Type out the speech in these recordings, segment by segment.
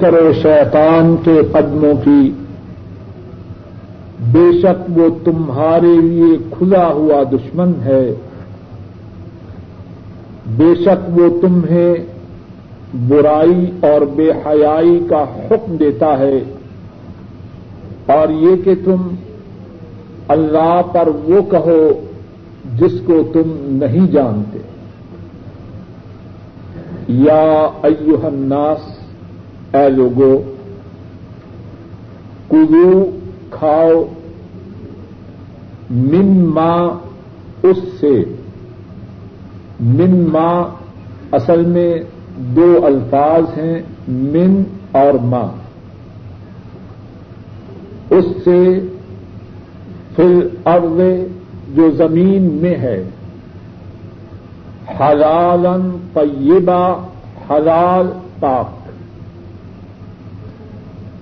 کرو شیطان کے قدموں کی۔ بے شک وہ تمہارے لیے کھلا ہوا دشمن ہے۔ بے شک وہ تمہیں برائی اور بے حیائی کا حکم دیتا ہے۔ اور یہ کہ تم اللہ پر وہ کہو جس کو تم نہیں جانتے۔ یا ایوہ الناس اے لوگو، کلو کھاؤ من ماں اس سے۔ من ماں اصل میں دو الفاظ ہیں، من اور ماں اس سے پھر ارض جو زمین میں ہے حلالن طیبہ، حلال پاک۔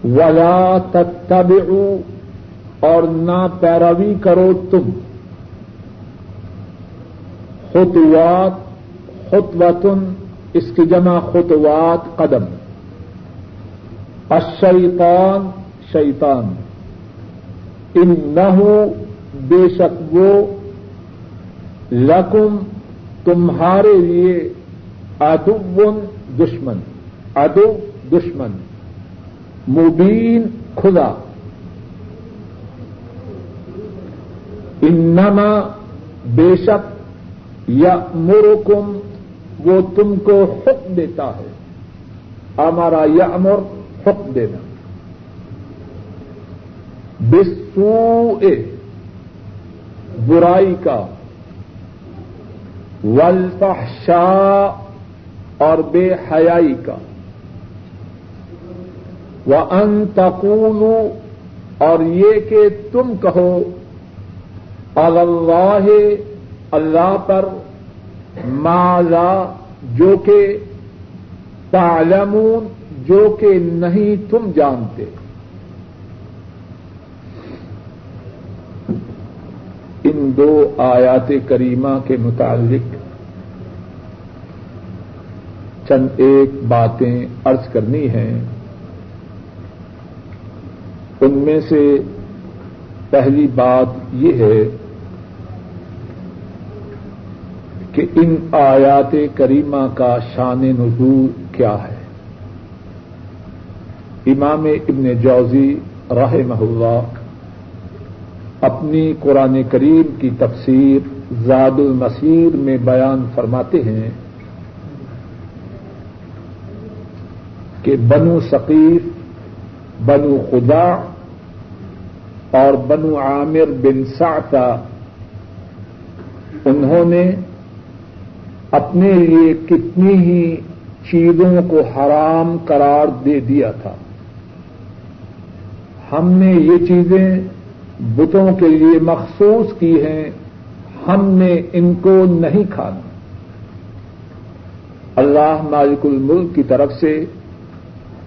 ولا تتبعوا اور نہ پیروی کرو تم۔ خطوات، خطوتن، اس کی جمع خطوات قدم۔ الشیطان، شیطان۔ ان نہ بے شک وہ لکم تمہارے لیے ادب دشمن۔ ادب دشمن۔ مبین خدا انما بے شک یا مرکم وہ تم کو حکم دیتا ہے۔ ہمارا یا امر حکم دینا۔ بسو برائی کا۔ والفحشاء، اور بے حیائی کا۔ وہ ان اور یہ کہ تم کہو اللہ اللہ پر مالا جو کہ تعلمون، جو کہ نہیں تم جانتے۔ ان دو آیات کریمہ کے متعلق چند ایک باتیں ارض کرنی ہیں۔ ان میں سے پہلی بات یہ ہے کہ ان آیات کریمہ کا شان نزول کیا ہے۔ امام ابن جوزی راہ محلہ اپنی قرآن کریم کی تفسیر زاد المسیر میں بیان فرماتے ہیں کہ بنو ثقیف، بنو خدا اور بنو عامر بن سعتا انہوں نے اپنے لیے کتنی ہی چیزوں کو حرام قرار دے دیا تھا۔ ہم نے یہ چیزیں بتوں کے لیے مخصوص کی ہیں، ہم نے ان کو نہیں کھانا۔ اللہ مالک الملک کی طرف سے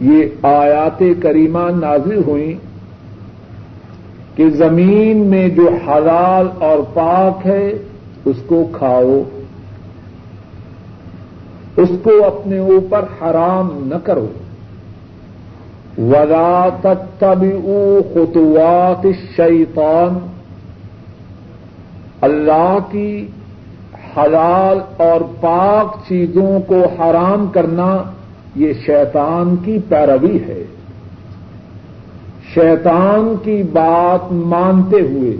یہ آیات کریمہ نازل ہوئیں۔ کہ زمین میں جو حلال اور پاک ہے، اس کو کھاؤ۔ اس کو اپنے اوپر حرام نہ کرو۔ ولا تتبعوا خطوات الشیطان اللہ کی حلال اور پاک چیزوں کو حرام کرنا، یہ شیطان کی پیروی ہے۔ شیطان کی بات مانتے ہوئے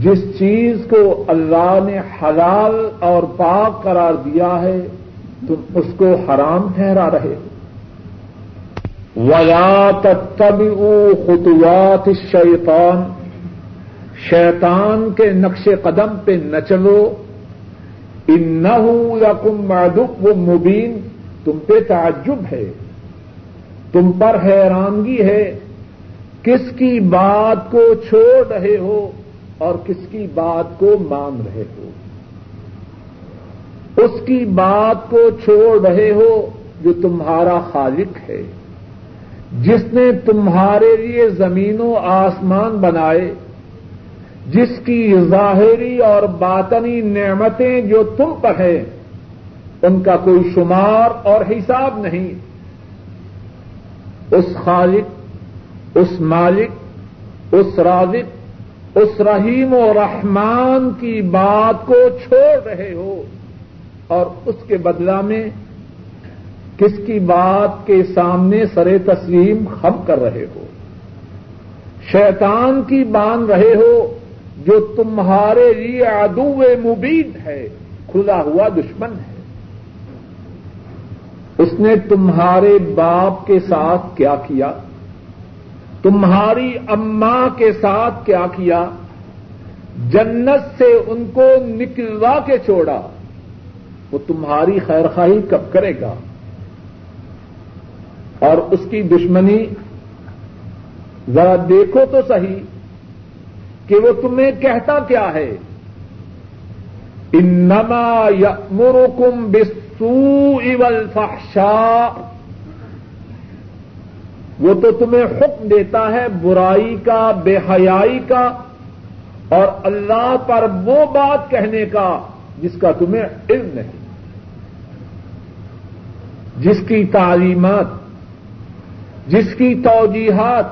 جس چیز کو اللہ نے حلال اور پاک قرار دیا ہے، تم اس کو حرام ٹھہرا رہے۔ ولا تب خطوات شیطان شیطان کے نقش قدم پہ نہ چلو۔ ان نہ یا کم معدب و مبین تم پہ تعجب ہے۔ تم پر حیرانگی ہے۔ کس کی بات کو چھوڑ رہے ہو اور کس کی بات کو مان رہے ہو؟ اس کی بات کو چھوڑ رہے ہو جو تمہارا خالق ہے، جس نے تمہارے لیے زمین و آسمان بنائے، جس کی ظاہری اور باطنی نعمتیں جو تم پر ہیں، ان کا کوئی شمار اور حساب نہیں۔ اس خالق اس مالک، اس رازق، اس رحیم و رحمان کی بات کو چھوڑ رہے ہو اور اس کے بدلہ میں کس کی بات کے سامنے سر تسلیم خم کر رہے ہو؟ شیطان کی مان رہے ہو جو تمہارے لیے ادو مبین ہے، کھلا ہوا دشمن ہے۔ اس نے تمہارے باپ کے ساتھ کیا کیا؟ تمہاری اماں کے ساتھ کیا کیا؟ جنت سے ان کو نکلوا کے چھوڑا، وہ تمہاری خیر خواہی کب کرے گا؟ اور اس کی دشمنی ذرا دیکھو تو صحیح کہ وہ تمہیں کہتا کیا ہے؟ انما یامرکم بالسوء والفحشاء وہ تو تمہیں حکم دیتا ہے برائی کا، بے حیائی کا، اور اللہ پر وہ بات کہنے کا جس کا تمہیں علم نہیں۔ جس کی تعلیمات، جس کی توجیحات،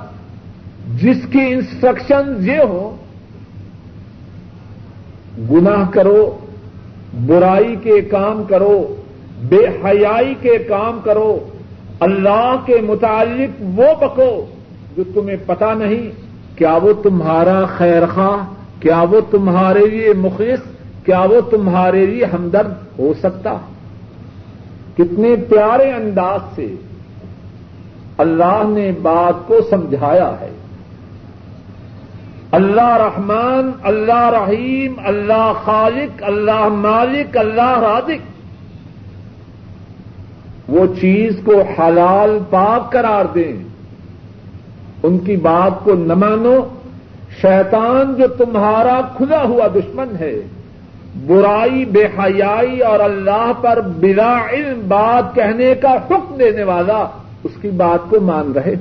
جس کی انسٹرکشن یہ ہو گناہ کرو، برائی کے کام کرو، بے حیائی کے کام کرو اللہ کے متعلق وہ بکو جو تمہیں پتا نہیں کیا وہ تمہارا خیر خواہ کیا وہ تمہارے لیے مخلص، کیا وہ تمہارے لیے ہمدرد ہو سکتا؟ کتنے پیارے انداز سے اللہ نے بات کو سمجھایا ہے۔ اللہ رحمان، اللہ رحیم، اللہ خالق، اللہ مالک، اللہ رازق وہ چیز کو حلال پاک قرار دیں۔ ان کی بات کو نہ مانو۔ شیطان جو تمہارا کھلا ہوا دشمن ہے، برائی، بے حیائی اور اللہ پر بلا علم بات کہنے کا حکم دینے والا اس کی بات کو مان رہے۔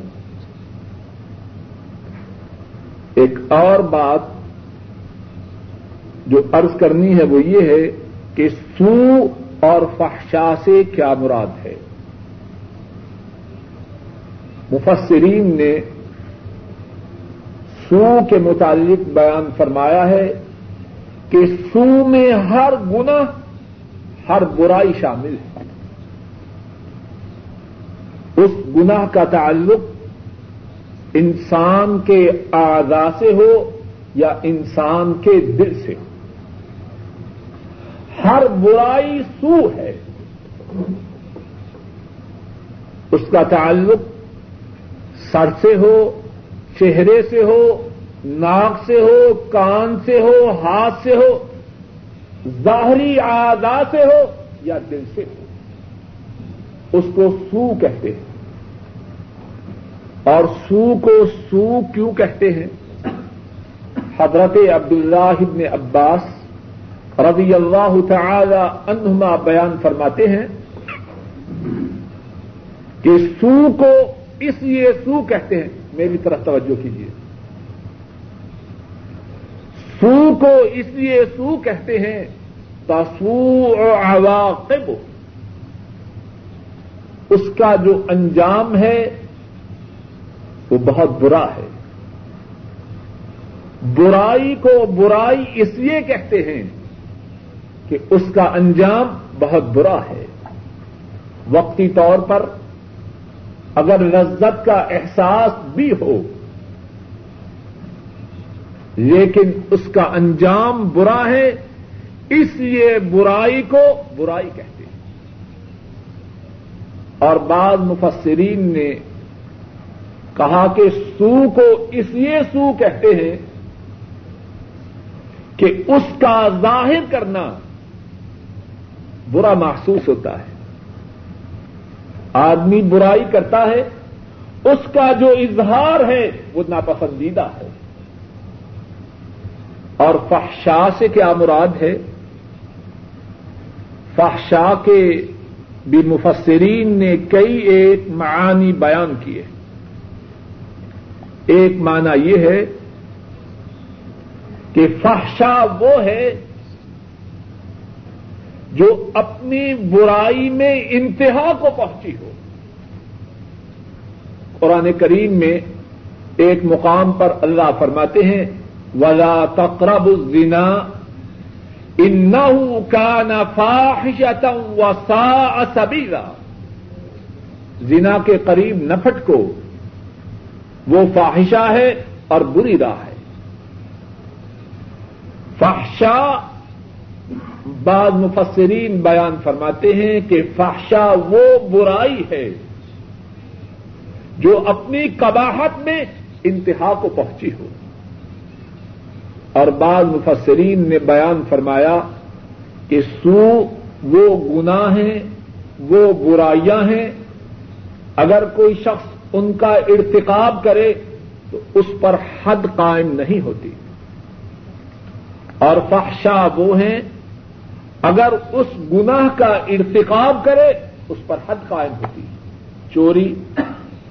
ایک اور بات جو عرض کرنی ہے وہ یہ ہے کہ سو اور فحشا سے کیا مراد ہے؟ مفسرین نے سو کے متعلق بیان فرمایا ہے کہ سو میں ہر گنا ہر برائی شامل ہے۔ اس گناہ کا تعلق انسان کے آزا سے ہو یا انسان کے دل سے ہو۔ ہر برائی سو ہے۔ اس کا تعلق سر سے ہو، چہرے سے ہو، ناک سے ہو، کان سے ہو، ہاتھ سے ہو، ظاہری آزا سے ہو یا دل سے ہو۔ اس کو سو کہتے ہیں۔ اور سو کو سو کیوں کہتے ہیں؟ حضرت عبداللہ ابن عباس رضی اللہ تعالی عنہما بیان فرماتے ہیں کہ سو کو اس لیے سو کہتے ہیں، میری طرف توجہ کیجیے سو کو اس لیے سو کہتے ہیں تاسو عواقب، اس کا جو انجام ہے وہ بہت برا ہے۔ برائی کو برائی اس لیے کہتے ہیں کہ اس کا انجام بہت برا ہے۔ وقتی طور پر اگر لذت کا احساس بھی ہو، لیکن اس کا انجام برا ہے، اس لیے برائی کو برائی کہتے ہیں۔ اور بعض مفسرین نے کہا کہ سو کو اس لیے سو کہتے ہیں کہ اس کا ظاہر کرنا برا محسوس ہوتا ہے۔ آدمی برائی کرتا ہے، اس کا جو اظہار ہے وہ ناپسندیدہ ہے۔ اور فحشا سے کیا مراد ہے؟ فحشا کے بھی مفسرین نے کئی ایک معانی بیان کیے۔ ایک معنی یہ ہے کہ فحشا وہ ہے جو اپنی برائی میں انتہا کو پہنچی ہو۔ قرآن کریم میں ایک مقام پر اللہ فرماتے ہیں، ولا تقرب الزنا انه كان فاحشة وساء سبيلا۔ زنا کے قریب نہ پھٹکو، وہ فاحشہ ہے اور بری راہ ہے۔ فحشا بعض مفسرین بیان فرماتے ہیں کہ فحشا وہ برائی ہے جو اپنی کباہت میں انتہا کو پہنچی ہو۔ اور بعض مفسرین نے بیان فرمایا کہ سو وہ گناہ ہیں، وہ برائیاں ہیں۔ اگر کوئی شخص ان کا ارتکاب کرے تو اس پر حد قائم نہیں ہوتی۔ اور فحشا وہ ہیں اگر اس گناہ کا ارتکاب کرے، اس پر حد قائم ہوتی ہے۔ چوری،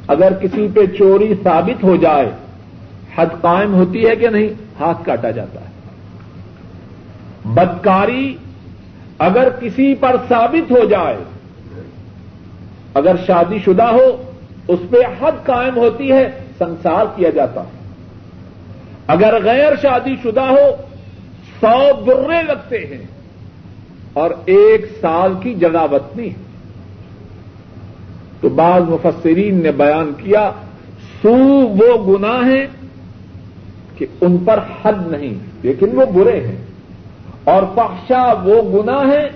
اگر کسی پہ چوری ثابت ہو جائے، حد قائم ہوتی ہے کہ نہیں؟ ہاتھ کاٹا جاتا ہے۔ بدکاری اگر کسی پر ثابت ہو جائے، اگر شادی شدہ ہو، اس پہ حد قائم ہوتی ہے، سنسار کیا جاتا ہے۔ اگر غیر شادی شدہ ہو، سو برے لگتے ہیں۔ اور ایک سال کی جگاوتنی ہے تو بعض مفسرین نے بیان کیا، سو وہ گناہ ہیں کہ ان پر حد نہیں، لیکن وہ برے ہیں۔ اور فحشا وہ گناہ ہیں،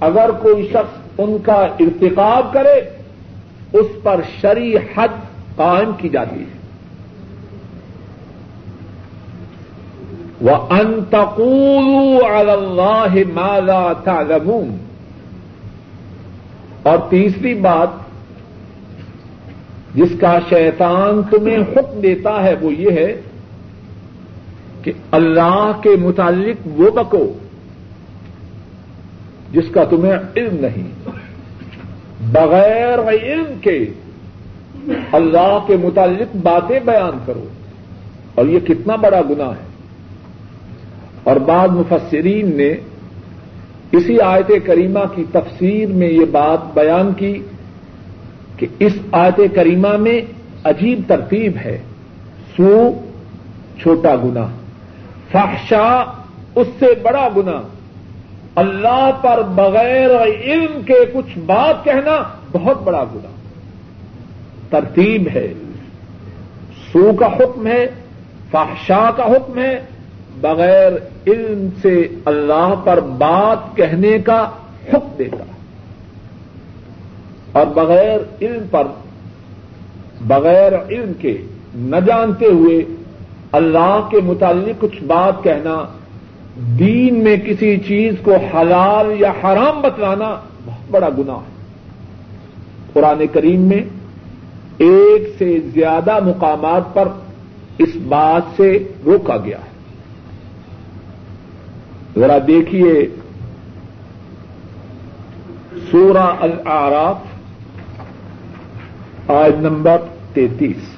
اگر کوئی شخص ان کا ارتقاب کرے، اس پر شری حد قائم کی جاتی ہے۔ وہ انتقول اللہ مالا تعلمون۔ اور تیسری بات، جس کا شیطان تمہیں حکم دیتا ہے، وہ یہ ہے کہ اللہ کے متعلق وہ بکو جس کا تمہیں علم نہیں۔ بغیر علم کے اللہ کے متعلق باتیں بیان کرو۔ اور یہ کتنا بڑا گنا ہے۔ اور بعض مفسرین نے اسی آیت کریمہ کی تفسیر میں یہ بات بیان کی کہ اس آیت کریمہ میں عجیب ترتیب ہے۔ سو چھوٹا گنا فحشا اس سے بڑا گنا اللہ پر بغیر علم کے کچھ بات کہنا بہت بڑا گنا ترتیب ہے۔ سو کا حکم ہے فحشا کا حکم ہے بغیر علم سے اللہ پر بات کہنے کا حکم دیتا اور بغیر علم پر، بغیر علم کے نہ جانتے ہوئے اللہ کے متعلق کچھ بات کہنا، دین میں کسی چیز کو حلال یا حرام بتلانا بہت بڑا گناہ ہے۔ قرآن کریم میں ایک سے زیادہ مقامات پر اس بات سے روکا گیا ہے۔ ذرا دیکھیے سورہ الاعراف آج نمبر تینتیس۔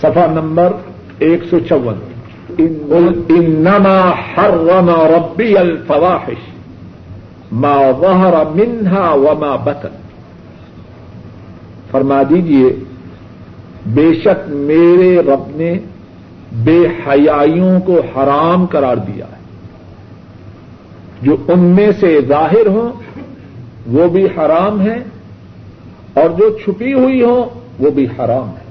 سفا نمبر ایک سو چون۔ انما حرم ربی الفواحش، ما ظهر منها وما بطن۔ فرما دیجیے بے شک میرے رب نے بے حیائیوں کو حرام قرار دیا ہے۔ جو ان میں سے ظاہر ہوں، وہ بھی حرام ہے اور جو چھپی ہوئی ہو وہ بھی حرام ہے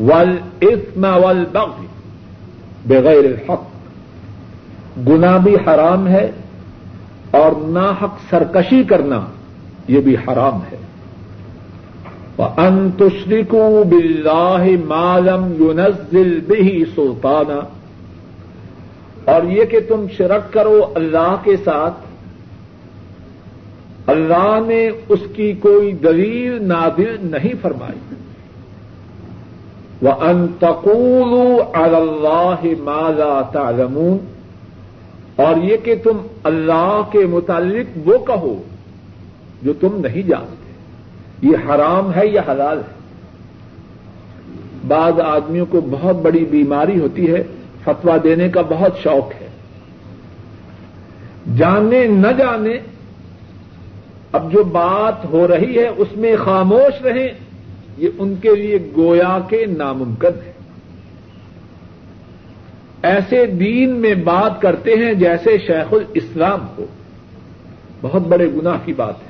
ول اسم ول بغیر حق گنا بھی حرام ہے، اور ناحق سرکشی کرنا یہ بھی حرام ہے۔ ان تشریکو بلاہ مالم یونزل بھی سلطانہ اور یہ کہ تم شرک کرو اللہ کے ساتھ، اللہ نے اس کی کوئی دلیل نادر نہیں فرمائی۔ وہ انتقول اللہ مالا تعلمون اور یہ کہ تم اللہ کے متعلق وہ کہو جو تم نہیں جانتے۔ یہ حرام ہے یا حلال ہے؟ بعض آدمیوں کو بہت بڑی بیماری ہوتی ہے فتوا دینے کا بہت شوق ہے۔ جانے نہ جانے، اب جو بات ہو رہی ہے، اس میں خاموش رہیں، یہ ان کے لیے گویا کے ناممکن ہے۔ ایسے دین میں بات کرتے ہیں جیسے شیخ الاسلام ہو۔ بہت بڑے گناہ کی بات ہے۔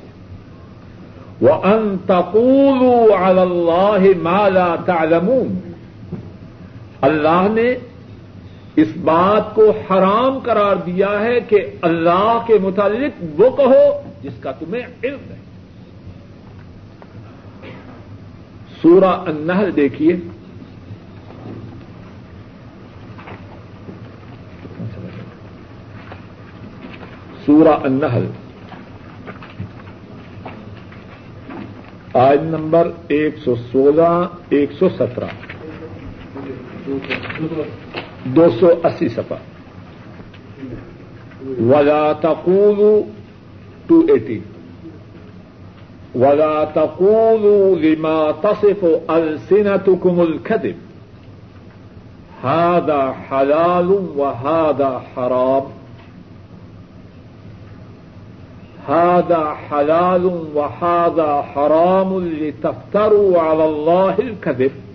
وہ انتقول اللہ مالا تعلمون۔ اللہ نے اس بات کو حرام قرار دیا ہے کہ اللہ کے متعلق وہ کہو جس کا تمہیں علم ہے۔ سورہ النحل دیکھیے۔ سورہ النحل۔ آج نمبر ایک سو سولہ، ایک سو سترہ۔ دو سو اسی سفا ولا تقول ٹو ایٹی ولا تقول لما تصف السنتكم الكذب۔ هذا حلال وهذا حرام۔ هذا حلال وهذا حرام لتفتروا على الله الكذب.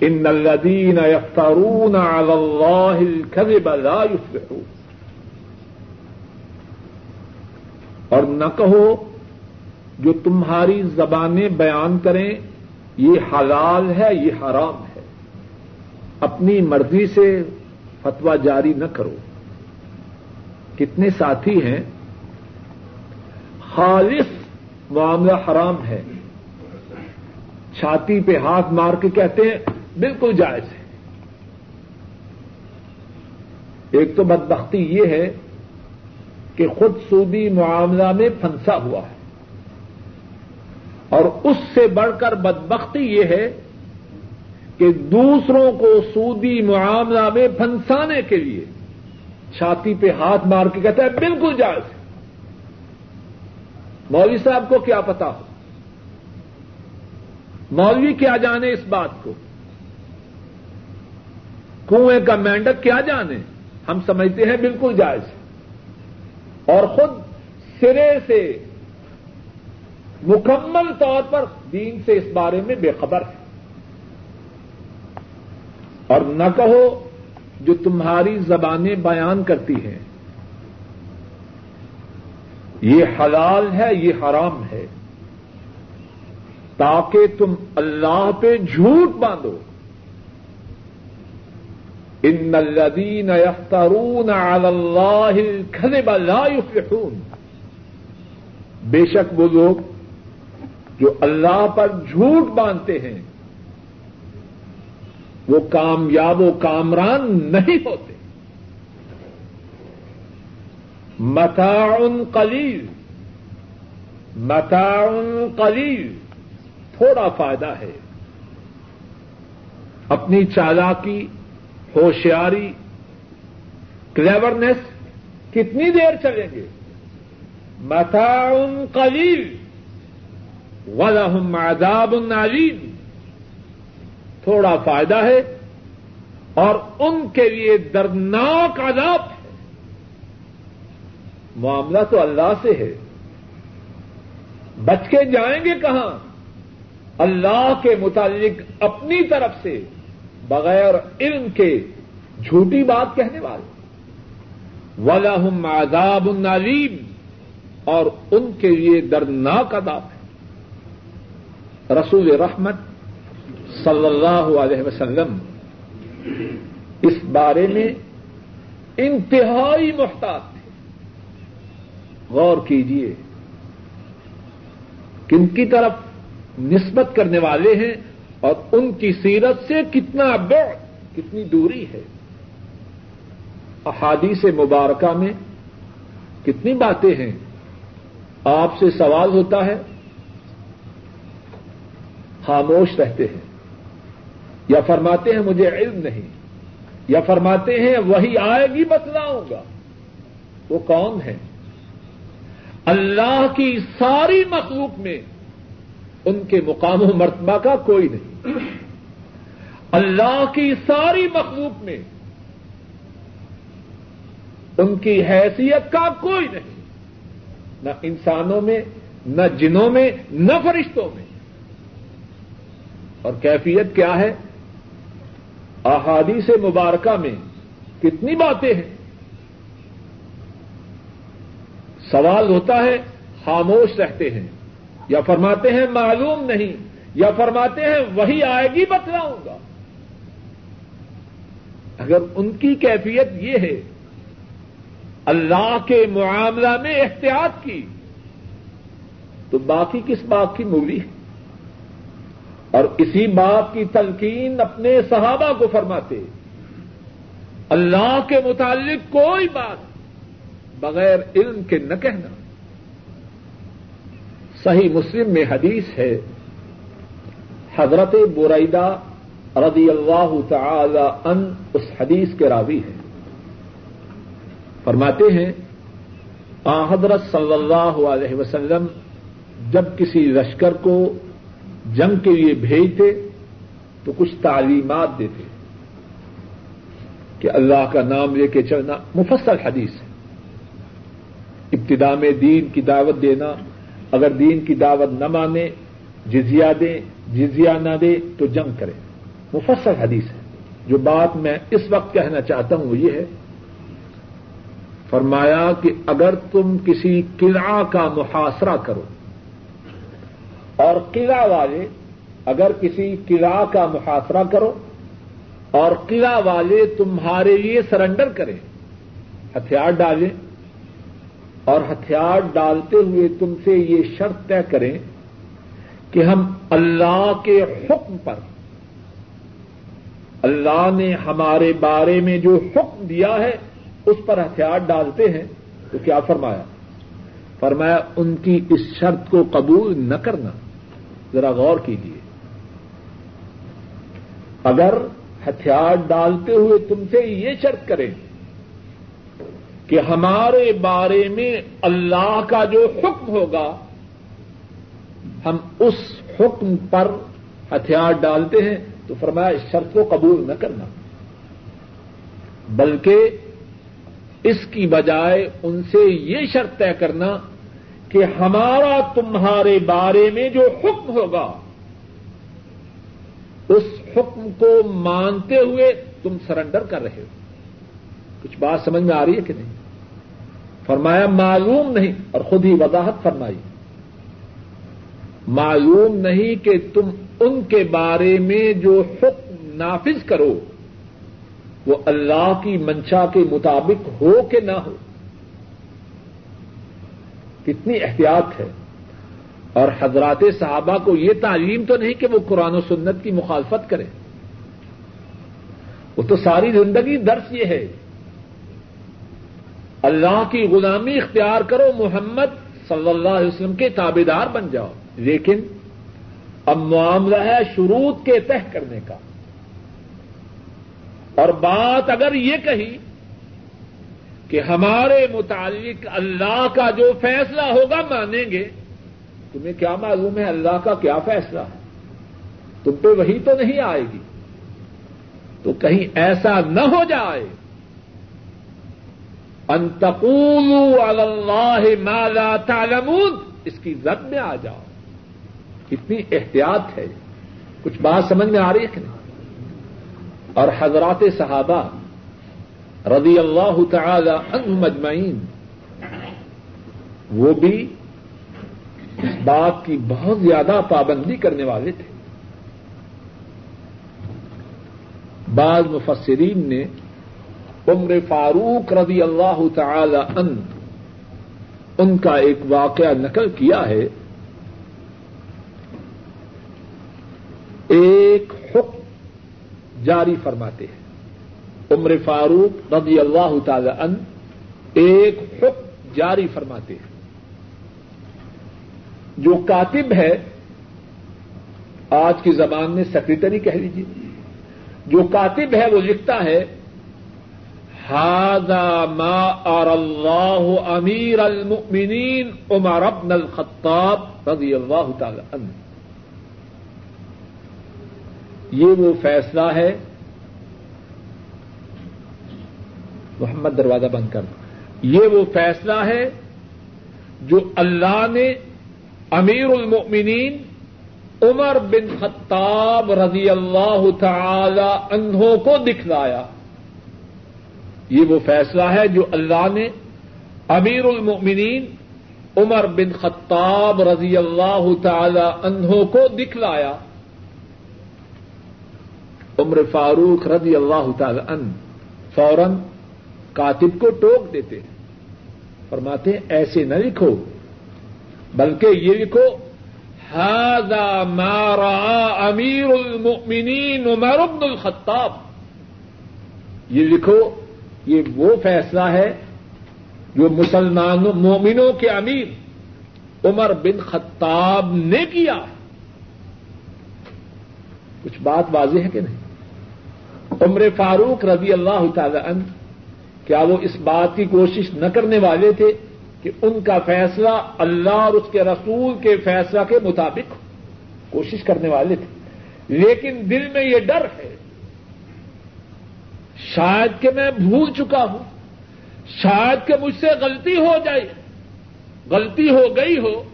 ان الذين يفترون على الله الكذب لا يفلحون. اور نہ کہو جو تمہاری زبانیں بیان کریں، یہ حلال ہے، یہ حرام ہے۔ اپنی مرضی سے فتوا جاری نہ کرو۔ کتنے ساتھی ہیں، خالص معاملہ حرام ہے۔ چھاتی پہ ہاتھ مار کے کہتے ہیں، بالکل جائز ہے۔ ایک تو بدبختی یہ ہے کہ خود سودی معاملہ میں پھنسا ہوا ہے۔ اور اس سے بڑھ کر بدبختی یہ ہے کہ دوسروں کو سودی معاملہ میں پھنسانے کے لیے چھاتی پہ ہاتھ مار کے کہتا ہے، بالکل جائز۔ مولوی صاحب کو کیا پتا ہو؟ مولوی کیا جانے اس بات کو؟ کنویں کا مینڈک کیا جانے؟ ہم سمجھتے ہیں بالکل جائز۔ اور خود سرے سے مکمل طور پر دین سے اس بارے میں بے خبر ہے۔ اور نہ کہو جو تمہاری زبانیں بیان کرتی ہیں۔ یہ حلال ہے، یہ حرام ہے۔ تاکہ تم اللہ پہ جھوٹ باندھو۔ ان الذين يفترون على الله الكذب لا يفلحون بے شک وہ لوگ جو اللہ پر جھوٹ باندھتے ہیں۔ وہ کامیاب و کامران نہیں ہوتے۔ متاع قلیل۔ متاع قلیل۔ تھوڑا فائدہ ہے۔ اپنی چالاکی، ہوشیاری، کلیورنیس کتنی دیر چلیں گے؟ متاع قلیل۔ ولہم عذاب علیم تھوڑا فائدہ ہے اور ان کے لیے دردناک عذاب ہے۔ معاملہ تو اللہ سے ہے۔ بچ کے جائیں گے کہاں؟ اللہ کے متعلق اپنی طرف سے، بغیر علم کے جھوٹی بات کہنے والے۔ ولہم عذاب النالیم اور ان کے لیے دردناک عذاب ہے۔ رسول رحمت صلی اللہ علیہ وسلم، اس بارے میں انتہائی محتاط تھے۔ غور کیجیے کن کی طرف نسبت کرنے والے ہیں اور ان کی سیرت سے کتنا بعد، کتنی دوری ہے۔ احادیث مبارکہ میں کتنی باتیں ہیں، آپ سے سوال ہوتا ہے خاموش رہتے ہیں۔ یا فرماتے ہیں مجھے علم نہیں، یا فرماتے ہیں وہی آئے گی بتلاؤں گا۔ وہ کون ہے اللہ کی ساری مخلوق میں ان کے مقام و مرتبہ کا کوئی نہیں۔ اللہ کی ساری مخلوق میں ان کی حیثیت کا کوئی نہیں۔ نہ انسانوں میں، نہ جنوں میں، نہ فرشتوں میں۔ اور کیفیت کیا ہے؟ احادیث مبارکہ میں کتنی باتیں ہیں؟ سوال ہوتا ہے، خاموش رہتے ہیں، یا فرماتے ہیں، معلوم نہیں، یا فرماتے ہیں، وہی آئے گی، بتلاؤں گا۔ اگر ان کی کیفیت یہ ہے، اللہ کے معاملہ میں احتیاط کی، تو باقی کس بات کی مولی ہے؟ اور اسی بات کی تلقین اپنے صحابہ کو فرماتے۔ اللہ کے متعلق کوئی بات بغیر علم کے نہ کہنا۔ صحیح مسلم میں حدیث ہے، حضرت بریدہ رضی اللہ تعالی ان اس حدیث کے راوی ہیں۔ فرماتے ہیں، آ حضرت صلی اللہ علیہ وسلم جب کسی لشکر کو جنگ کے لیے بھیجتے تو کچھ تعلیمات دیتے کہ اللہ کا نام لے کے چلنا مفصل حدیث ہے۔ ابتدا میں دین کی دعوت دینا، اگر دین کی دعوت نہ مانے جزیا دیں جزیا نہ دے تو جنگ کرے مفصل حدیث ہے۔ جو بات میں اس وقت کہنا چاہتا ہوں وہ یہ ہے، فرمایا کہ اگر تم کسی قلعہ کا محاصرہ کرو اور قلعہ والے اگر کسی قلعہ کا محاصرہ کرو اور قلعہ والے تمہارے لیے سرنڈر کریں، ہتھیار ڈالیں اور ہتھیار ڈالتے ہوئے تم سے یہ شرط طے کریں کہ ہم اللہ کے حکم پر، اللہ نے ہمارے بارے میں جو حکم دیا ہے، اس پر ہتھیار ڈالتے ہیں۔ تو کیا فرمایا؟ فرمایا، ان کی اس شرط کو قبول نہ کرنا۔ ذرا غور کیجیے اگر ہتھیار ڈالتے ہوئے تم سے یہ شرط کریں کہ ہمارے بارے میں اللہ کا جو حکم ہوگا، ہم اس حکم پر ہتھیار ڈالتے ہیں، تو فرمایا اس شرط کو قبول نہ کرنا۔ بلکہ اس کی بجائے ان سے یہ شرط طے کرنا کہ ہمارا تمہارے بارے میں جو حکم ہوگا، اس حکم کو مانتے ہوئے تم سرنڈر کر رہے ہو۔ کچھ بات سمجھ میں آ رہی ہے کہ نہیں؟ فرمایا، معلوم نہیں، اور خود ہی وضاحت فرمائی۔ معلوم نہیں کہ تم ان کے بارے میں جو حکم نافذ کرو، وہ اللہ کی منشا کے مطابق ہو کہ نہ ہو۔ کتنی احتیاط ہے۔ اور حضرات صحابہ کو یہ تعلیم تو نہیں کہ وہ قرآن و سنت کی مخالفت کریں۔ وہ تو ساری زندگی درس یہ ہے۔ اللہ کی غلامی اختیار کرو، محمد صلی اللہ علیہ وسلم کے تابے دار بن جاؤ۔ لیکن اب معاملہ ہے شروط کے تہ کرنے کا۔ اور بات اگر یہ کہی کہ ہمارے متعلق اللہ کا جو فیصلہ ہوگا مانیں گے، تمہیں کیا معلوم ہے اللہ کا کیا فیصلہ؟ ہے تم پہ وہی تو نہیں آئے گی۔ تو کہیں ایسا نہ ہو جائے۔ انتقول اللہ مالا تعلمون۔ اس کی زد میں آ جاؤ۔ کتنی احتیاط ہے۔ کچھ بات سمجھ میں آ رہی ہے کہ نہیں؟ اور حضرات صحابہ رضی اللہ تعالی عنہ مجمعین وہ بھی اس بات کی بہت زیادہ پابندی کرنے والے تھے۔ بعض مفسرین نے عمر فاروق رضی اللہ تعالی عنہ ان کا ایک واقعہ نقل کیا ہے۔ ایک حکم جاری فرماتے ہیں۔ عمر فاروق رضی اللہ تعالی ان ایک حکم جاری فرماتے ہیں۔ جو کاتب ہے، آج کی زبان میں سیکریٹری کہہ لیجیے جو کاتب ہے، وہ لکھتا ہے ہاضا ما اور اللہ امیر المؤمنین عمر ابن الخطاب رضی اللہ تعالی عنہ یہ وہ فیصلہ ہے محمد دروازہ بند کر یہ وہ فیصلہ ہے جو اللہ نے امیر المؤمنین عمر بن خطاب رضی اللہ تعالی انہوں کو دکھلایا۔ یہ وہ فیصلہ ہے جو اللہ نے امیر المؤمنین عمر بن خطاب رضی اللہ تعالی انہوں کو دکھلایا۔ عمر فاروق رضی اللہ تعالی ان فوراً کاتب کو ٹوک دیتے ہیں۔ فرماتے ہیں، ایسے نہ لکھو، بلکہ یہ لکھو ہاضا مارا امیر المؤمنین عمر بن الخطاب یہ لکھو، یہ وہ فیصلہ ہے جو مسلمانوں مومنوں کے امیر عمر بن خطاب نے کیا۔ کچھ بات واضح ہے کہ نہیں؟ عمر فاروق رضی اللہ تعالی عنہ کیا وہ اس بات کی کوشش نہ کرنے والے تھے کہ ان کا فیصلہ اللہ اور اس کے رسول کے فیصلہ کے مطابق کوشش کرنے والے تھے۔ لیکن دل میں یہ ڈر ہے۔ شاید کہ میں بھول چکا ہوں۔ شاید کہ مجھ سے غلطی ہو جائے غلطی ہو گئی ہو۔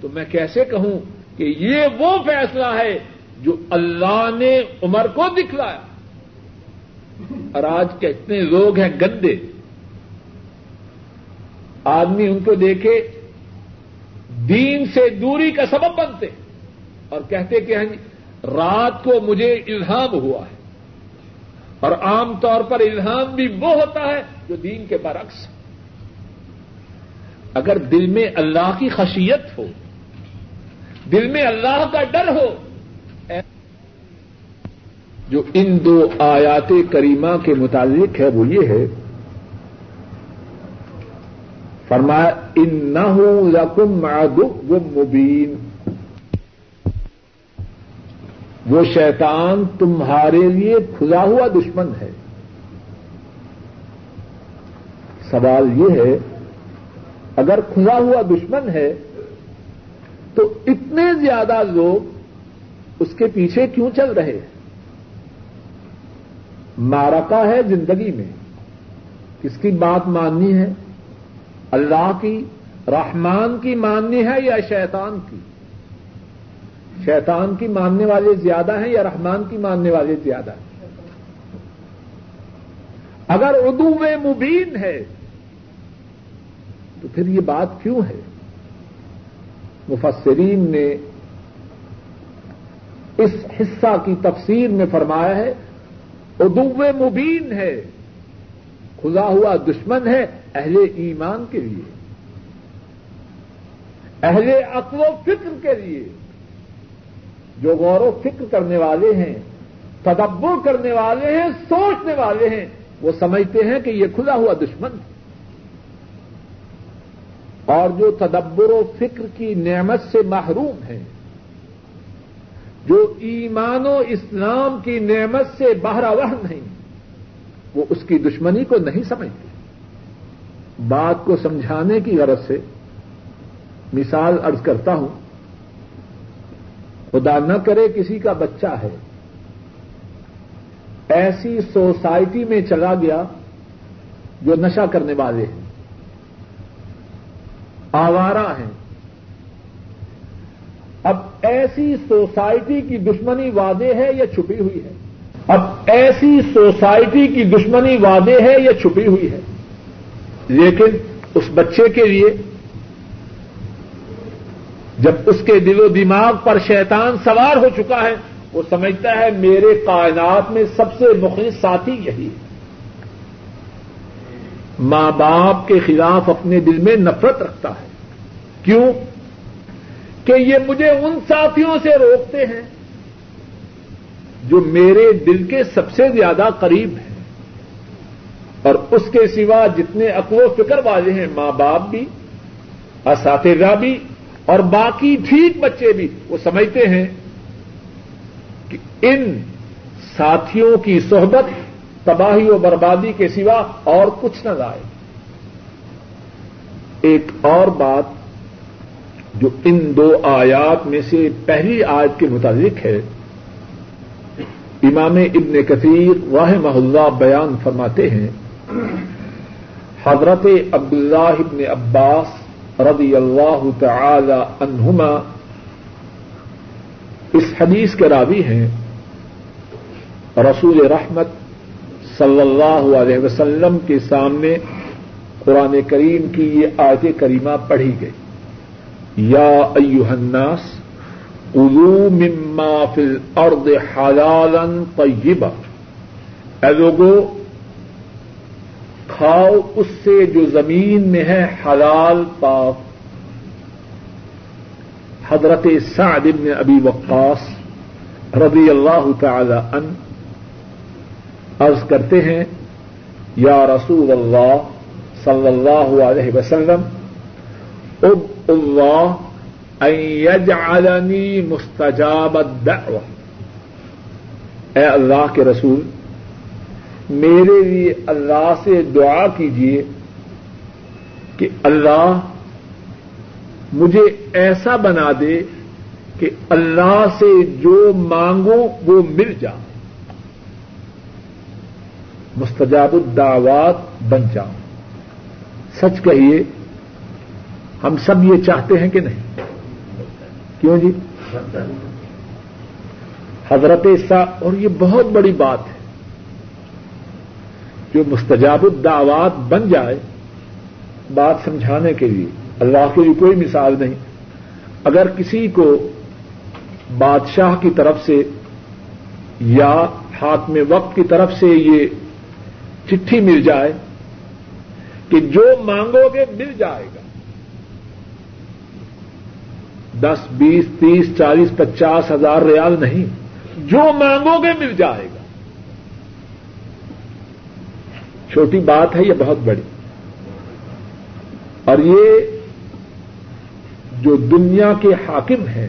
تو میں کیسے کہوں کہ یہ وہ فیصلہ ہے جو اللہ نے عمر کو دکھلایا؟ اور آج کے اتنے لوگ ہیں گندے۔ آدمی ان کو دیکھے، دین سے دوری کا سبب بنتے اور کہتے کہ ہاں جی، رات کو مجھے الہام ہوا ہے۔ اور عام طور پر الہام بھی وہ ہوتا ہے جو دین کے برعکس۔ اگر دل میں اللہ کی خشیت ہو، دل میں اللہ کا ڈر ہو جو ان دو آیات کریمہ کے متعلق ہے وہ یہ ہے، فرمایا ان نہ رقم معدب مبین. وہ شیطان تمہارے لیے کھلا ہوا دشمن ہے۔ سوال یہ ہے، اگر کھلا ہوا دشمن ہے، تو اتنے زیادہ لوگ اس کے پیچھے کیوں چل رہے ہیں؟ مارکا ہے زندگی میں۔ کس کی بات ماننی ہے؟ اللہ کی، رحمان کی ماننی ہے یا شیطان کی؟ شیطان کی ماننے والے زیادہ ہیں یا رحمان کی ماننے والے زیادہ ہیں؟ اگر اردو میں مبین ہے، تو پھر یہ بات کیوں ہے؟ مفسرین نے اس حصہ کی تفسیر میں فرمایا ہے ادو مبین ہے۔ کھلا ہوا دشمن ہے اہل ایمان کے لیے۔ اہل عقل و فکر کے لیے۔ جو غور و فکر کرنے والے ہیں، تدبر کرنے والے ہیں، سوچنے والے ہیں، وہ سمجھتے ہیں کہ یہ کھلا ہوا دشمن۔ ہے اور جو تدبر و فکر کی نعمت سے محروم ہیں جو ایمان و اسلام کی نعمت سے وہ نہیں، وہ اس کی دشمنی کو نہیں سمجھتے بات کو سمجھانے کی غرض سے مثال ارض کرتا ہوں، خدا نہ کرے کسی کا بچہ ہے، ایسی سوسائٹی میں چلا گیا جو نشہ کرنے والے ہیں۔ آوارہ ہیں۔ اب ایسی سوسائٹی کی دشمنی وعدے ہے یا چھپی ہوئی ہے؟ اب ایسی سوسائٹی کی دشمنی وعدے ہے یا چھپی ہوئی ہے؟ لیکن اس بچے کے لیے جب اس کے دل و دماغ پر شیطان سوار ہو چکا ہے، وہ سمجھتا ہے میرے کائنات میں سب سے مخلص ساتھی یہی ہے۔ ماں باپ کے خلاف اپنے دل میں نفرت رکھتا ہے۔ کیوں؟ کہ یہ مجھے ان ساتھیوں سے روکتے ہیں جو میرے دل کے سب سے زیادہ قریب ہیں اور اس کے سوا جتنے اقو و فکر والے ہیں، ماں باپ بھی، اساتذہ بھی اور باقی ٹھیک بچے بھی، وہ سمجھتے ہیں کہ ان ساتھیوں کی صحبت، تباہی و بربادی کے سوا اور کچھ نہ لائے۔ ایک اور بات جو ان دو آیات میں سے پہلی آیت کے متعلق ہے، امام ابن کثیر واہ محلہ بیان فرماتے ہیں، حضرت عبداللہ ابن عباس رضی اللہ تعالی عنہما اس حدیث کے راوی ہیں، رسول رحمت صلی اللہ علیہ وسلم کے سامنے قرآن کریم کی یہ آیت کریمہ پڑھی گئی۔ یا ایوہ الناس قلو مما فی الارض حلالا طیبا۔ اے لوگو، کھاؤ اس سے جو زمین میں ہے حلال پاک۔ حضرت سعد بن ابی وقاص رضی اللہ تعالی ان عرض کرتے ہیں، یا رسول اللہ صلی اللہ علیہ وسلم اب اللہ یجعلنی مستجاب الدعوہ اے اللہ کے رسول، میرے لیے اللہ سے دعا کیجیے کہ اللہ مجھے ایسا بنا دے کہ اللہ سے جو مانگو وہ مل جا مستجاب الدعوات بن جاؤ۔ سچ کہیے ہم سب یہ چاہتے ہیں کہ نہیں؟ کیوں جی؟ حضرت سا اور یہ بہت بڑی بات ہے، جو مستجاب الدعوات بن جائے بات سمجھانے کے لیے، اللہ کے لیے کوئی مثال نہیں۔ اگر کسی کو بادشاہ کی طرف سے یا ہاتھ میں وقت کی طرف سے یہ چٹھی مل جائے کہ جو مانگو گے مل جائے گا۔ دس، بیس، تیس، چالیس، پچاس ہزار ریال نہیں، جو مانگو گے مل جائے گا۔ چھوٹی بات ہے، یہ بہت بڑی۔ اور یہ جو دنیا کے حاکم ہیں،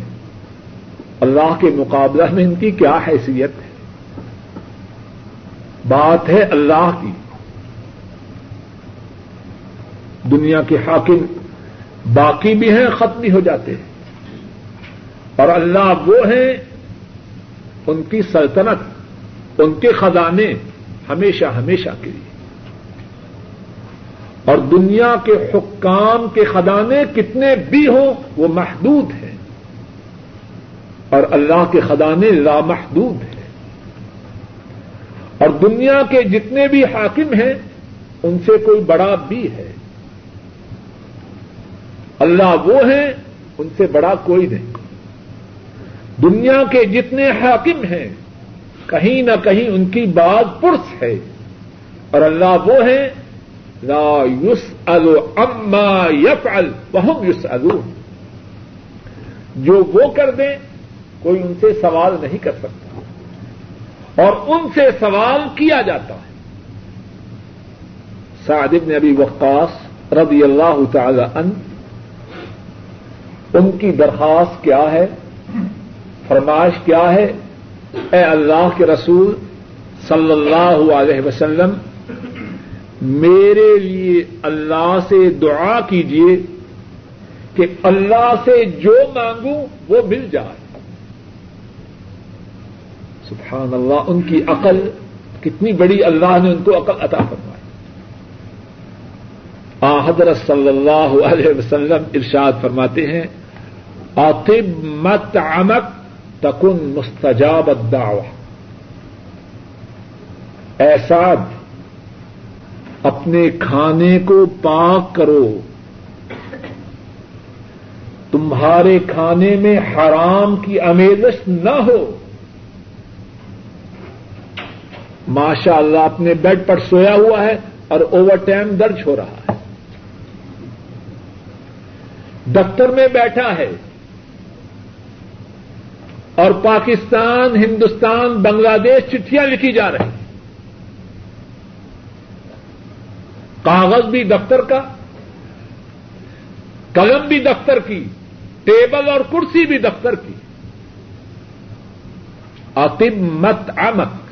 اللہ کے مقابلہ میں ان کی کیا حیثیت ہے؟ بات ہے اللہ کی۔ دنیا کے حاکم باقی بھی ہیں، ختم بھی ہو جاتے ہیں۔ اور اللہ وہ ہیں ان کی سلطنت، ان کے خزانے ہمیشہ ہمیشہ کے لیے۔ اور دنیا کے حکام کے خزانے کتنے بھی ہوں، وہ محدود ہیں۔ اور اللہ کے خزانے لامحدود ہیں۔ اور دنیا کے جتنے بھی حاکم ہیں، ان سے کوئی بڑا بھی ہے۔ اللہ وہ ہیں، ان سے بڑا کوئی نہیں۔ دنیا کے جتنے حاکم ہیں، کہیں نہ کہیں ان کی بات پرس ہے۔ اور اللہ وہ ہیں، لا یوس اما یفعل وهم یوس جو وہ کر دیں، کوئی ان سے سوال نہیں کر سکتا۔ اور ان سے سوال کیا جاتا ہے۔ سعد بن ابی وقاص رضی اللہ تعالی ان ان کی درخواست کیا ہے؟ فرمائش کیا ہے؟ اے اللہ کے رسول صلی اللہ علیہ وسلم، میرے لیے اللہ سے دعا کیجیے کہ اللہ سے جو مانگوں وہ مل جائے۔ سبحان اللہ ان کی عقل، کتنی بڑی اللہ نے ان کو عقل عطا فرمائی۔ آ حضرت صلی اللہ علیہ وسلم ارشاد فرماتے ہیں آتب مت عمک تکن مستجاب الدعوہ۔ ایسا اپنے کھانے کو پاک کرو۔ تمہارے کھانے میں حرام کی امیزش نہ ہو۔ ماشاء اللہ اپنے بیڈ پر سویا ہوا ہے اور اوور ٹائم درج ہو رہا ہے۔ دفتر میں بیٹھا ہے۔ اور پاکستان، ہندوستان، بنگلہ دیش چٹھیاں لکھی جا رہی ہیں۔ کاغذ بھی دفتر کا، قلم بھی دفتر کی، ٹیبل اور کرسی بھی دفتر کی۔ اتم مت امک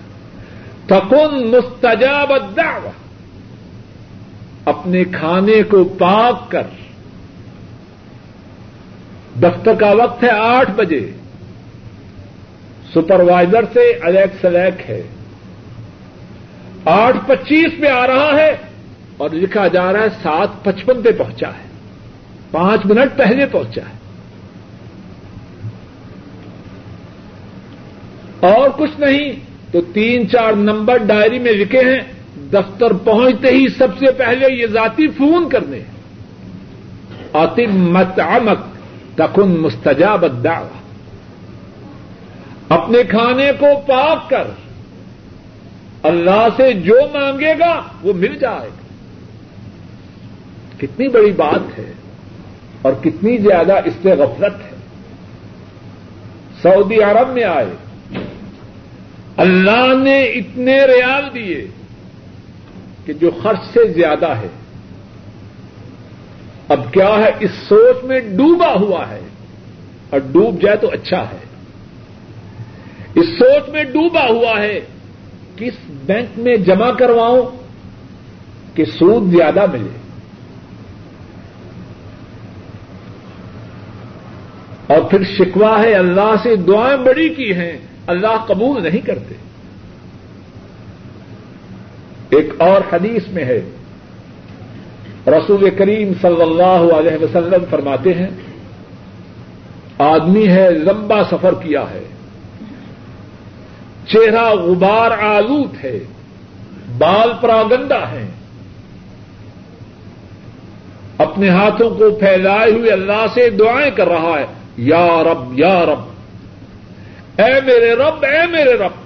تکن مستجاب الدعوہ۔ اپنے کھانے کو پاک کر۔ دفتر کا وقت ہے آٹھ بجے۔ سپروائزر سے الیک سلیک ہے۔ آٹھ پچیس پہ آ رہا ہے اور لکھا جا رہا ہے سات پچپن پہ پہنچا ہے۔ پانچ منٹ پہلے پہنچا ہے۔ اور کچھ نہیں، تو تین چار نمبر ڈائری میں لکھے ہیں، دفتر پہنچتے ہی سب سے پہلے یہ ذاتی فون کرنے۔ آتم مت تکن مستجاب الدعوہ۔ اپنے کھانے کو پاک کر، اللہ سے جو مانگے گا وہ مل جائے گا۔ کتنی بڑی بات ہے اور کتنی زیادہ اس سے غفلت ہے۔ سعودی عرب میں آئے، اللہ نے اتنے ریال دیے کہ جو خرچ سے زیادہ ہے، اب کیا ہے؟ اس سوچ میں ڈوبا ہوا ہے۔ اور ڈوب جائے تو اچھا ہے۔ اس سوچ میں ڈوبا ہوا ہے کس بینک میں جمع کرواؤں کہ سود زیادہ ملے۔ اور پھر شکوا ہے اللہ سے دعائیں بڑی کی ہیں، اللہ قبول نہیں کرتے۔ ایک اور حدیث میں ہے، رسول کریم صلی اللہ علیہ وسلم فرماتے ہیں، آدمی ہے لمبا سفر کیا ہے۔ چہرہ غبار آلود ہے، بال پراگندا ہے اپنے ہاتھوں کو پھیلائے ہوئے اللہ سے دعائیں کر رہا ہے، یا رب یا رب۔ اے میرے رب، اے میرے رب۔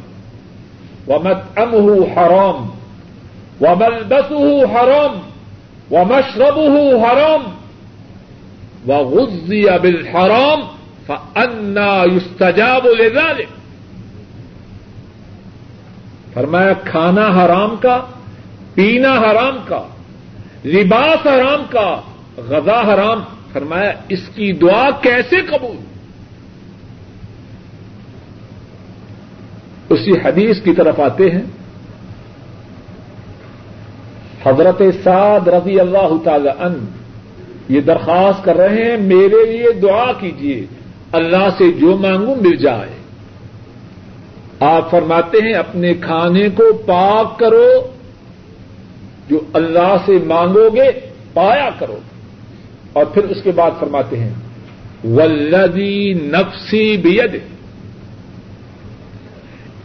ومت ام ہوں حرام ومل دس حرام و مشرب حرام۔ و غزی ابل حرام فنا یستجاب لذلك۔ فرمایا، کھانا حرام کا، پینا حرام کا، لباس حرام کا، غذا حرام۔ فرمایا، اس کی دعا کیسے قبول؟ اسی حدیث کی طرف آتے ہیں۔ حضرت سعد رضی اللہ تعالی ان یہ درخواست کر رہے ہیں، میرے لیے دعا کیجیے اللہ سے جو مانگوں مل جائے۔ آپ فرماتے ہیں اپنے کھانے کو پاک کرو، جو اللہ سے مانگو گے، پایا کرو۔ اور پھر اس کے بعد فرماتے ہیں ولدی نفسی بید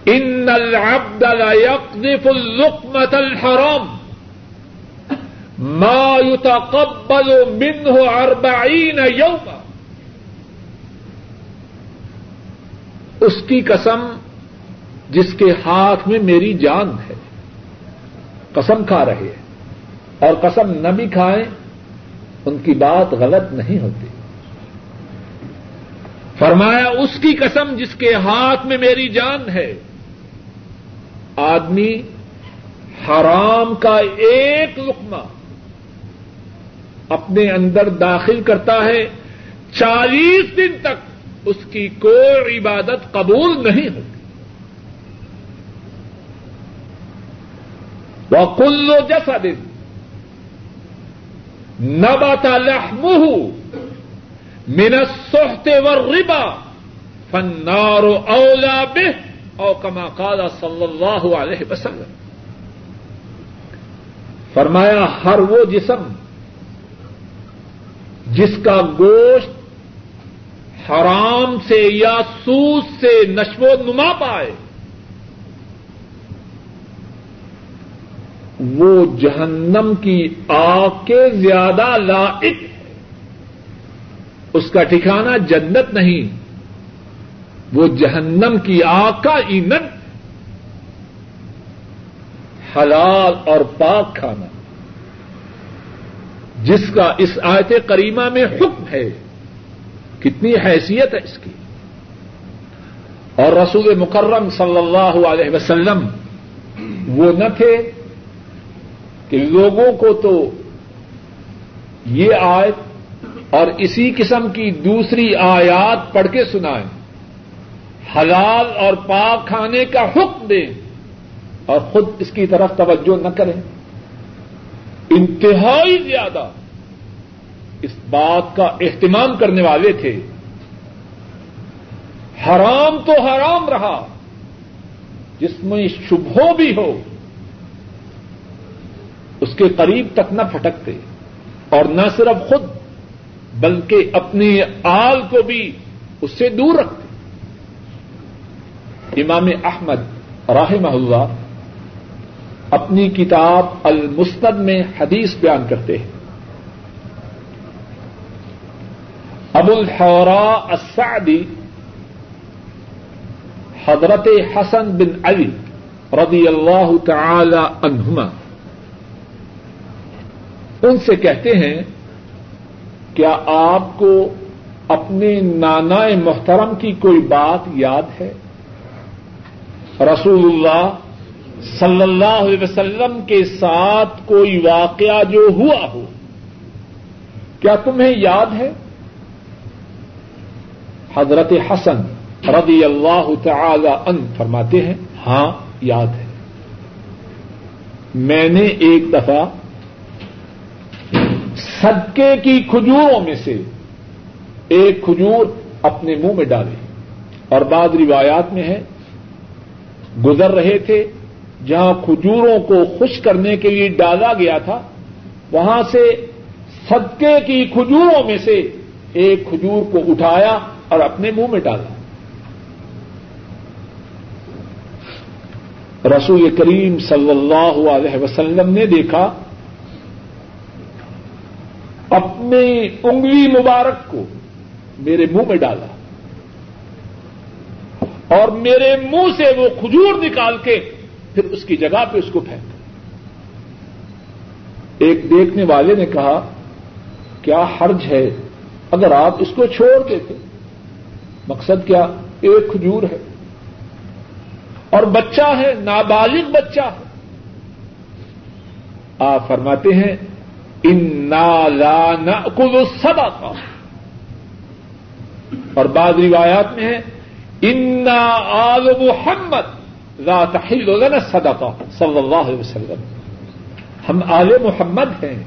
ان العبد لا يقذف اللقمة الحرام۔ ما يتقبل منه أربعين يوما۔ اس کی قسم جس کے ہاتھ میں میری جان ہے، قسم کھا رہے ہیں اور قسم نہ بھی کھائیں، ان کی بات غلط نہیں ہوتی۔ فرمایا، اس کی قسم جس کے ہاتھ میں میری جان ہے، آدمی حرام کا ایک لقمہ اپنے اندر داخل کرتا ہے، چالیس دن تک اس کی کوئی عبادت قبول نہیں ہوتی۔ وہ کلو جسا دن نبتا لحمه من السحت والربا فالنار اولا به او کما قال صلی اللہ علیہ وسلم فرمایا، ہر وہ جسم جس کا گوشت حرام سے یا سوس سے نشو و نما پائے وہ جہنم کی آگ کے زیادہ لائق اس کا ٹھکانا جنت نہیں، وہ جہنم کی آگ کا ایندھن، حلال اور پاک کھانا۔ جس کا اس آیت کریمہ میں حکم ہے، کتنی حیثیت ہے اس کی۔ اور رسول مکرم صلی اللہ علیہ وسلم وہ نہ تھے کہ لوگوں کو تو یہ آیت اور اسی قسم کی دوسری آیات پڑھ کے سنائیں۔ حلال اور پاک کھانے کا حکم دیں اور خود اس کی طرف توجہ نہ کریں۔ انتہائی زیادہ اس بات کا اہتمام کرنے والے تھے۔ حرام تو حرام رہا، جس میں شبہ بھی ہو کے قریب تک نہ پھٹکتے اور نہ صرف خود، بلکہ اپنی آل کو بھی اس سے دور رکھتے۔ امام احمد رحمہ اللہ اپنی کتاب المستد میں حدیث بیان کرتے ہیں۔ ابو الحورا السعدی حضرت حسن بن علی رضی اللہ تعالی عنہما ان سے کہتے ہیں، کیا آپ کو اپنے نانا محترم کی کوئی بات یاد ہے؟ رسول اللہ صلی اللہ علیہ وسلم کے ساتھ کوئی واقعہ جو ہوا ہو، کیا تمہیں یاد ہے؟ حضرت حسن رضی اللہ تعالی ان فرماتے ہیں ہاں یاد ہے۔ میں نے ایک دفعہ صدقے کی کھجوروں میں سے ایک کھجور اپنے منہ میں ڈالی اور بعض روایات میں ہے، گزر رہے تھے، جہاں کھجوروں کو خوش کرنے کے لیے ڈالا گیا تھا، وہاں سے صدقے کی کھجوروں میں سے ایک کھجور کو اٹھایا اور اپنے منہ میں ڈالا۔ رسول کریم صلی اللہ علیہ وسلم نے دیکھا اپنی انگلی مبارک کو میرے منہ میں ڈالا اور میرے منہ سے وہ کھجور نکال کے پھر اس کی جگہ پہ اس کو پھینک ایک دیکھنے والے نے کہا، کیا حرج ہے اگر آپ اس کو چھوڑ دیتے؟ مقصد کیا؟ ایک کھجور ہے۔ اور بچہ ہے، نابالغ بچہ ہے۔ آپ فرماتے ہیں ان نالا کل سدا اور بعض روایات میں ہے ان آل محمد ذات حل صدقہ صلی اللہ علیہ وسلم۔ ہم آل محمد ہیں۔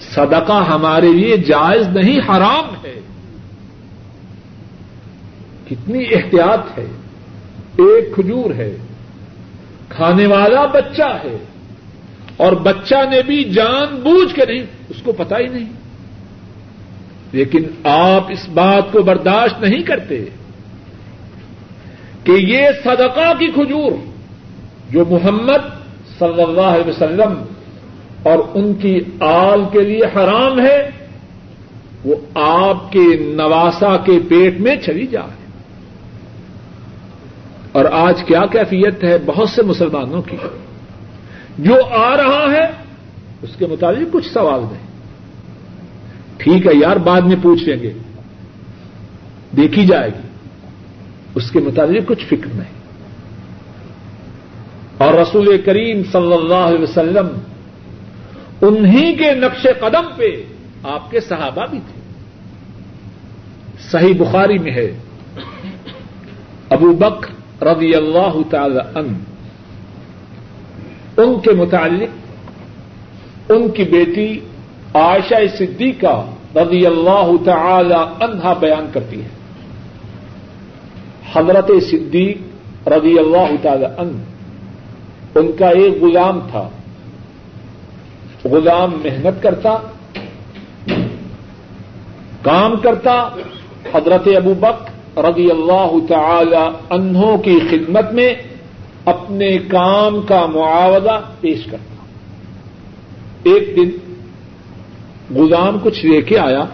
صدقہ ہمارے لیے جائز نہیں، حرام ہے۔ کتنی احتیاط ہے۔ ایک کھجور ہے۔ کھانے والا بچہ ہے۔ اور بچہ نے بھی جان بوجھ کے نہیں، اس کو پتا ہی نہیں۔ لیکن آپ اس بات کو برداشت نہیں کرتے کہ یہ صدقہ کی کھجور جو محمد صلی اللہ علیہ وسلم اور ان کی آل کے لیے حرام ہے، وہ آپ کے نواسا کے پیٹ میں چلی جائے۔ اور آج کیا کیفیت ہے بہت سے مسلمانوں کی۔ جو آ رہا ہے، اس کے مطابق کچھ سوال نہیں ٹھیک ہے یار، بعد میں پوچھ لیں گے۔ دیکھی جائے گی۔ اس کے مطابق کچھ فکر نہیں۔ اور رسول کریم صلی اللہ علیہ وسلم انہی کے نقش قدم پہ آپ کے صحابہ بھی تھے۔ صحیح بخاری میں ہے۔ ابو بکر رضی اللہ تعالی ان ان کے متعلق ان کی بیٹی عائشہ صدیقہ رضی اللہ تعالی عنہا بیان کرتی ہے۔ حضرت صدیق رضی اللہ تعالی ان ان کا ایک غلام تھا۔ غلام محنت کرتا، کام کرتا۔ حضرت ابو بک رضی اللہ تعالی انہوں کی خدمت میں اپنے کام کا معاوضہ پیش کرتا ایک دن غلام کچھ لے کے آیا۔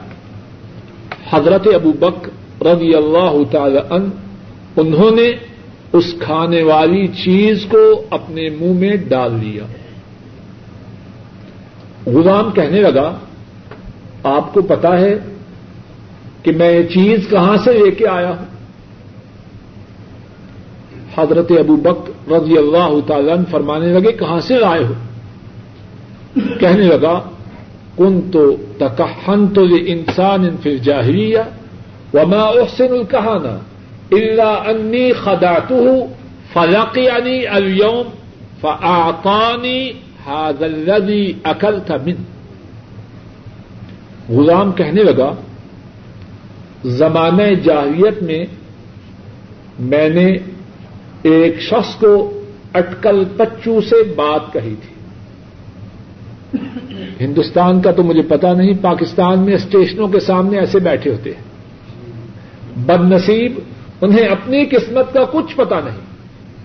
حضرت ابو بک رضی اللہ تعالی ان انہوں نے اس کھانے والی چیز کو اپنے منہ میں ڈال دیا غلام کہنے لگا، آپ کو پتا ہے کہ میں یہ چیز کہاں سے لے کے آیا ہوں؟ حضرت ابو بک رضی اللہ تعالی فرمانے لگے، کہاں سے لائے ہو؟ کہنے لگا کن تو تکہن تو یہ انسان ان پھر جاہریہ وما احسن الکہانا اللہ انی خدات فلاقیانی اليوم فاعطانی هذا الذي اکلت من. غلام کہنے لگا، زمانہ جاہریت میں میں نے ایک شخص کو اٹکل پچو سے بات کہی تھی۔ ہندوستان کا تو مجھے پتا نہیں، پاکستان میں اسٹیشنوں کے سامنے ایسے بیٹھے ہوتے ہیں۔ بد نصیب انہیں اپنی قسمت کا کچھ پتا نہیں۔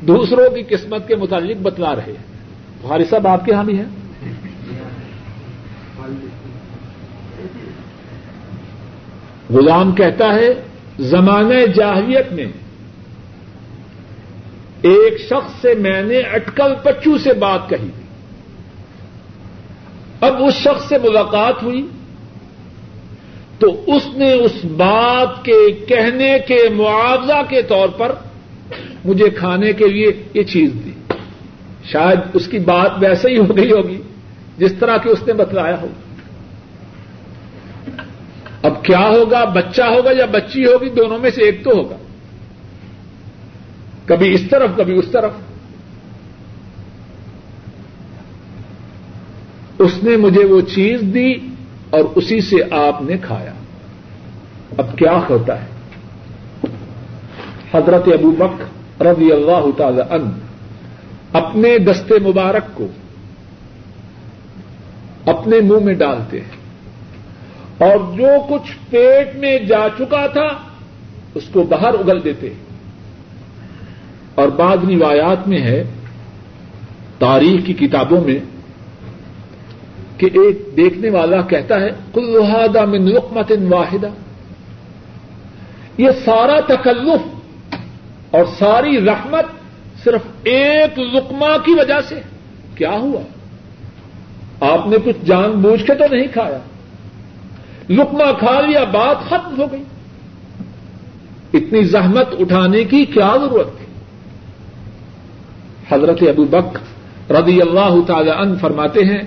دوسروں کی قسمت کے متعلق بتلا رہے ہیں۔ بخاری صاحب، آپ کے یہاں بھی ہیں؟ غلام کہتا ہے زمانہ جاہلیت میں ایک شخص سے میں نے اٹکل پچو سے بات کہی اب اس شخص سے ملاقات ہوئی۔ تو اس نے اس بات کے کہنے کے معاوضہ کے طور پر مجھے کھانے کے لیے یہ چیز دی۔ شاید اس کی بات ویسے ہی ہو گئی ہوگی، جس طرح کہ اس نے بتلایا ہوگا اب کیا ہوگا، بچہ ہوگا یا بچی ہوگی، دونوں میں سے ایک تو ہوگا۔ کبھی اس طرف، کبھی اس طرف۔ اس نے مجھے وہ چیز دی اور اسی سے آپ نے کھایا۔ اب کیا ہوتا ہے؟ حضرت ابو بک رضی اللہ تعالی عنہ اپنے دستے مبارک کو اپنے منہ میں ڈالتے ہیں اور جو کچھ پیٹ میں جا چکا تھا اس کو باہر اگل دیتے ہیں۔ اور بعض روایات میں ہے تاریخ کی کتابوں میں کہ ایک دیکھنے والا کہتا ہے کل من لقمت واحدہ یہ سارا تکلف اور ساری رحمت صرف ایک لقمہ کی وجہ سے۔ کیا ہوا؟ آپ نے کچھ جان بوجھ کے تو نہیں کھایا۔ لقمہ کھا لیا، بات ختم ہو گئی۔ اتنی زحمت اٹھانے کی کیا ضرورت تھی؟ حضرت ابو بک رضی اللہ تعالی عنہ فرماتے ہیں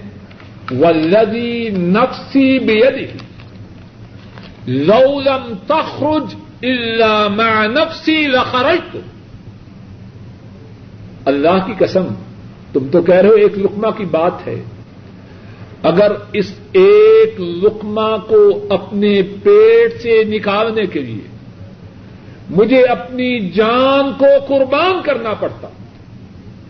ولدی نفسی بیدی لو لم تخرج الا مع نفسی لخرجت. اللہ کی قسم، تم تو کہہ رہے ہو ایک لقمہ کی بات ہے۔ اگر اس ایک لقمہ کو اپنے پیٹ سے نکالنے کے لیے مجھے اپنی جان کو قربان کرنا پڑتا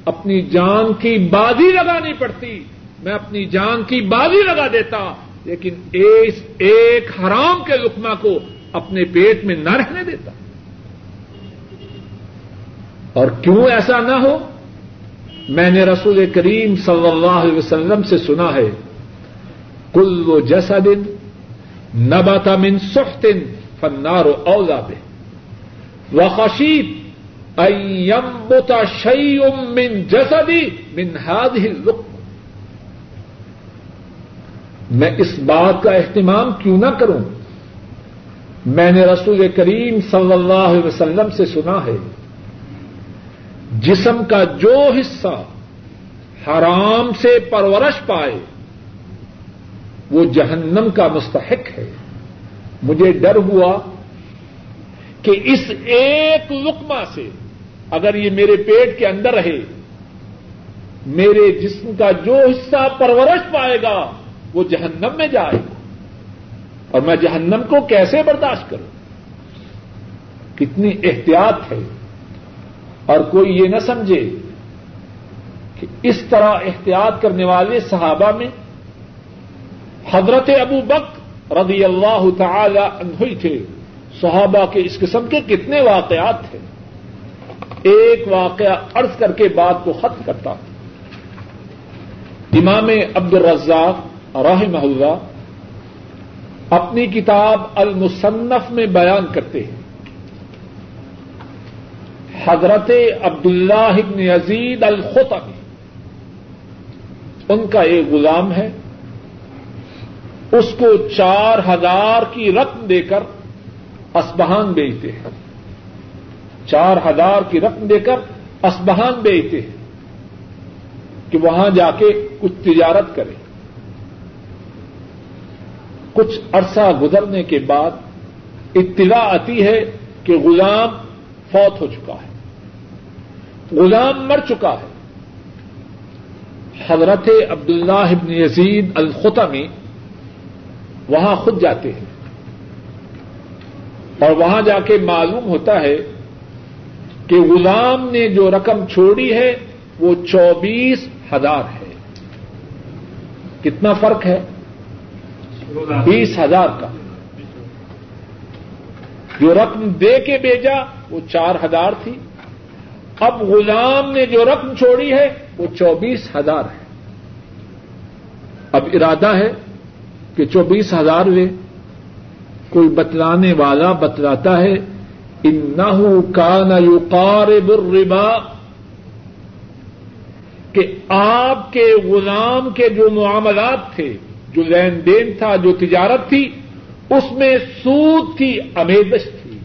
اپنی جان کی بازی لگانی پڑتی، میں اپنی جان کی بازی لگا دیتا، لیکن اس ایک حرام کے لقمہ کو اپنے پیٹ میں نہ رہنے دیتا۔ اور کیوں ایسا نہ ہو؟ میں نے رسول کریم صلی اللہ علیہ وسلم سے سنا ہے، کل و جسا دن نباتا من سختن فنار و اولا بے وہ خشیت من جسدی من هذه اللقمه میں اس بات کا اہتمام کیوں نہ کروں؟ میں نے رسول کریم صلی اللہ علیہ وسلم سے سنا ہے، جسم کا جو حصہ حرام سے پرورش پائے، وہ جہنم کا مستحق ہے۔ مجھے ڈر ہوا کہ اس ایک لقمہ سے اگر یہ میرے پیٹ کے اندر رہے، میرے جسم کا جو حصہ پرورش پائے گا، وہ جہنم میں جائے گا۔ اور میں جہنم کو کیسے برداشت کروں؟ کتنی احتیاط ہے۔ اور کوئی یہ نہ سمجھے کہ اس طرح احتیاط کرنے والے صحابہ میں حضرت ابو بک رضی اللہ تعالی عنہ تھے۔ صحابہ کے اس قسم کے کتنے واقعات تھے ایک واقعہ عرض کر کے بات کو ختم کرتا ہوں۔ امام عبد الرزاق راہ محلہ اپنی کتاب المصنف میں بیان کرتے ہیں۔ حضرت عبد اللہ یزید الخطبی، ان کا ایک غلام ہے۔ اس کو چار ہزار کی رقم دے کر اسبہان بیچتے ہیں۔ چار ہزار کی رقم دے کر اسبہان بیچتے ہیں کہ وہاں جا کے کچھ تجارت کرے۔ کچھ عرصہ گزرنے کے بعد اطلاع آتی ہے کہ غلام فوت ہو چکا ہے۔ غلام مر چکا ہے۔ حضرت عبداللہ ابن یزید الخطمی وہاں خود جاتے ہیں اور وہاں جا کے معلوم ہوتا ہے کہ غلام نے جو رقم چھوڑی ہے وہ چوبیس ہزار ہے۔ کتنا فرق ہے؟ بیس ہزار کا۔ جو رقم دے کے بھیجا وہ چار ہزار تھی۔ اب غلام نے جو رقم چھوڑی ہے وہ چوبیس ہزار ہے۔ اب ارادہ ہے کہ چوبیس ہزار وے کوئی بتلانے والا بتلاتا ہے ان کا نہ الربا، کہ آپ کے غلام کے جو معاملات تھے، جو لین دین تھا، جو تجارت تھی، اس میں سود کی امیدش تھی۔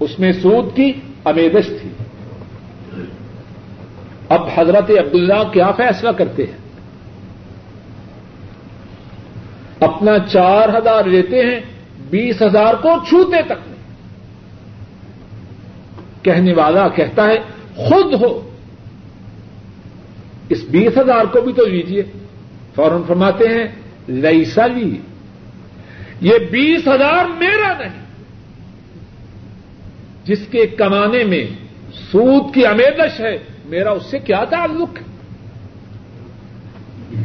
اس میں سود کی امیدش تھی۔ اب حضرت عبداللہ کیا فیصلہ کرتے ہیں؟ اپنا چار ہزار لیتے ہیں، بیس ہزار کو چھوتے تک۔ کہنے والا کہتا ہے، خود ہو۔ اس بیس ہزار کو بھی تو لیجیے فوراً فرماتے ہیں لئیسا لی۔ یہ بیس ہزار میرا نہیں۔ جس کے کمانے میں سود کی امیدش ہے، میرا اس سے کیا تعلق ہے؟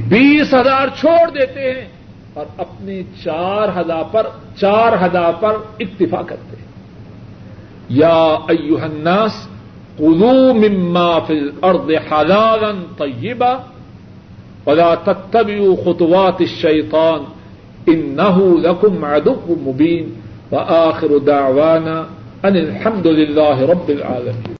بیس ہزار چھوڑ دیتے ہیں اور اپنے چار ہزار پر، چار ہزار پر اکتفا کرتے ہیں۔ یا ایوہ الناس قلو مما فی الارض حلالا طیبا ولا تتبعوا خطوات الشیطان انه لکم عدو مبین وآخر دعوانا ان الحمد للہ رب العالمین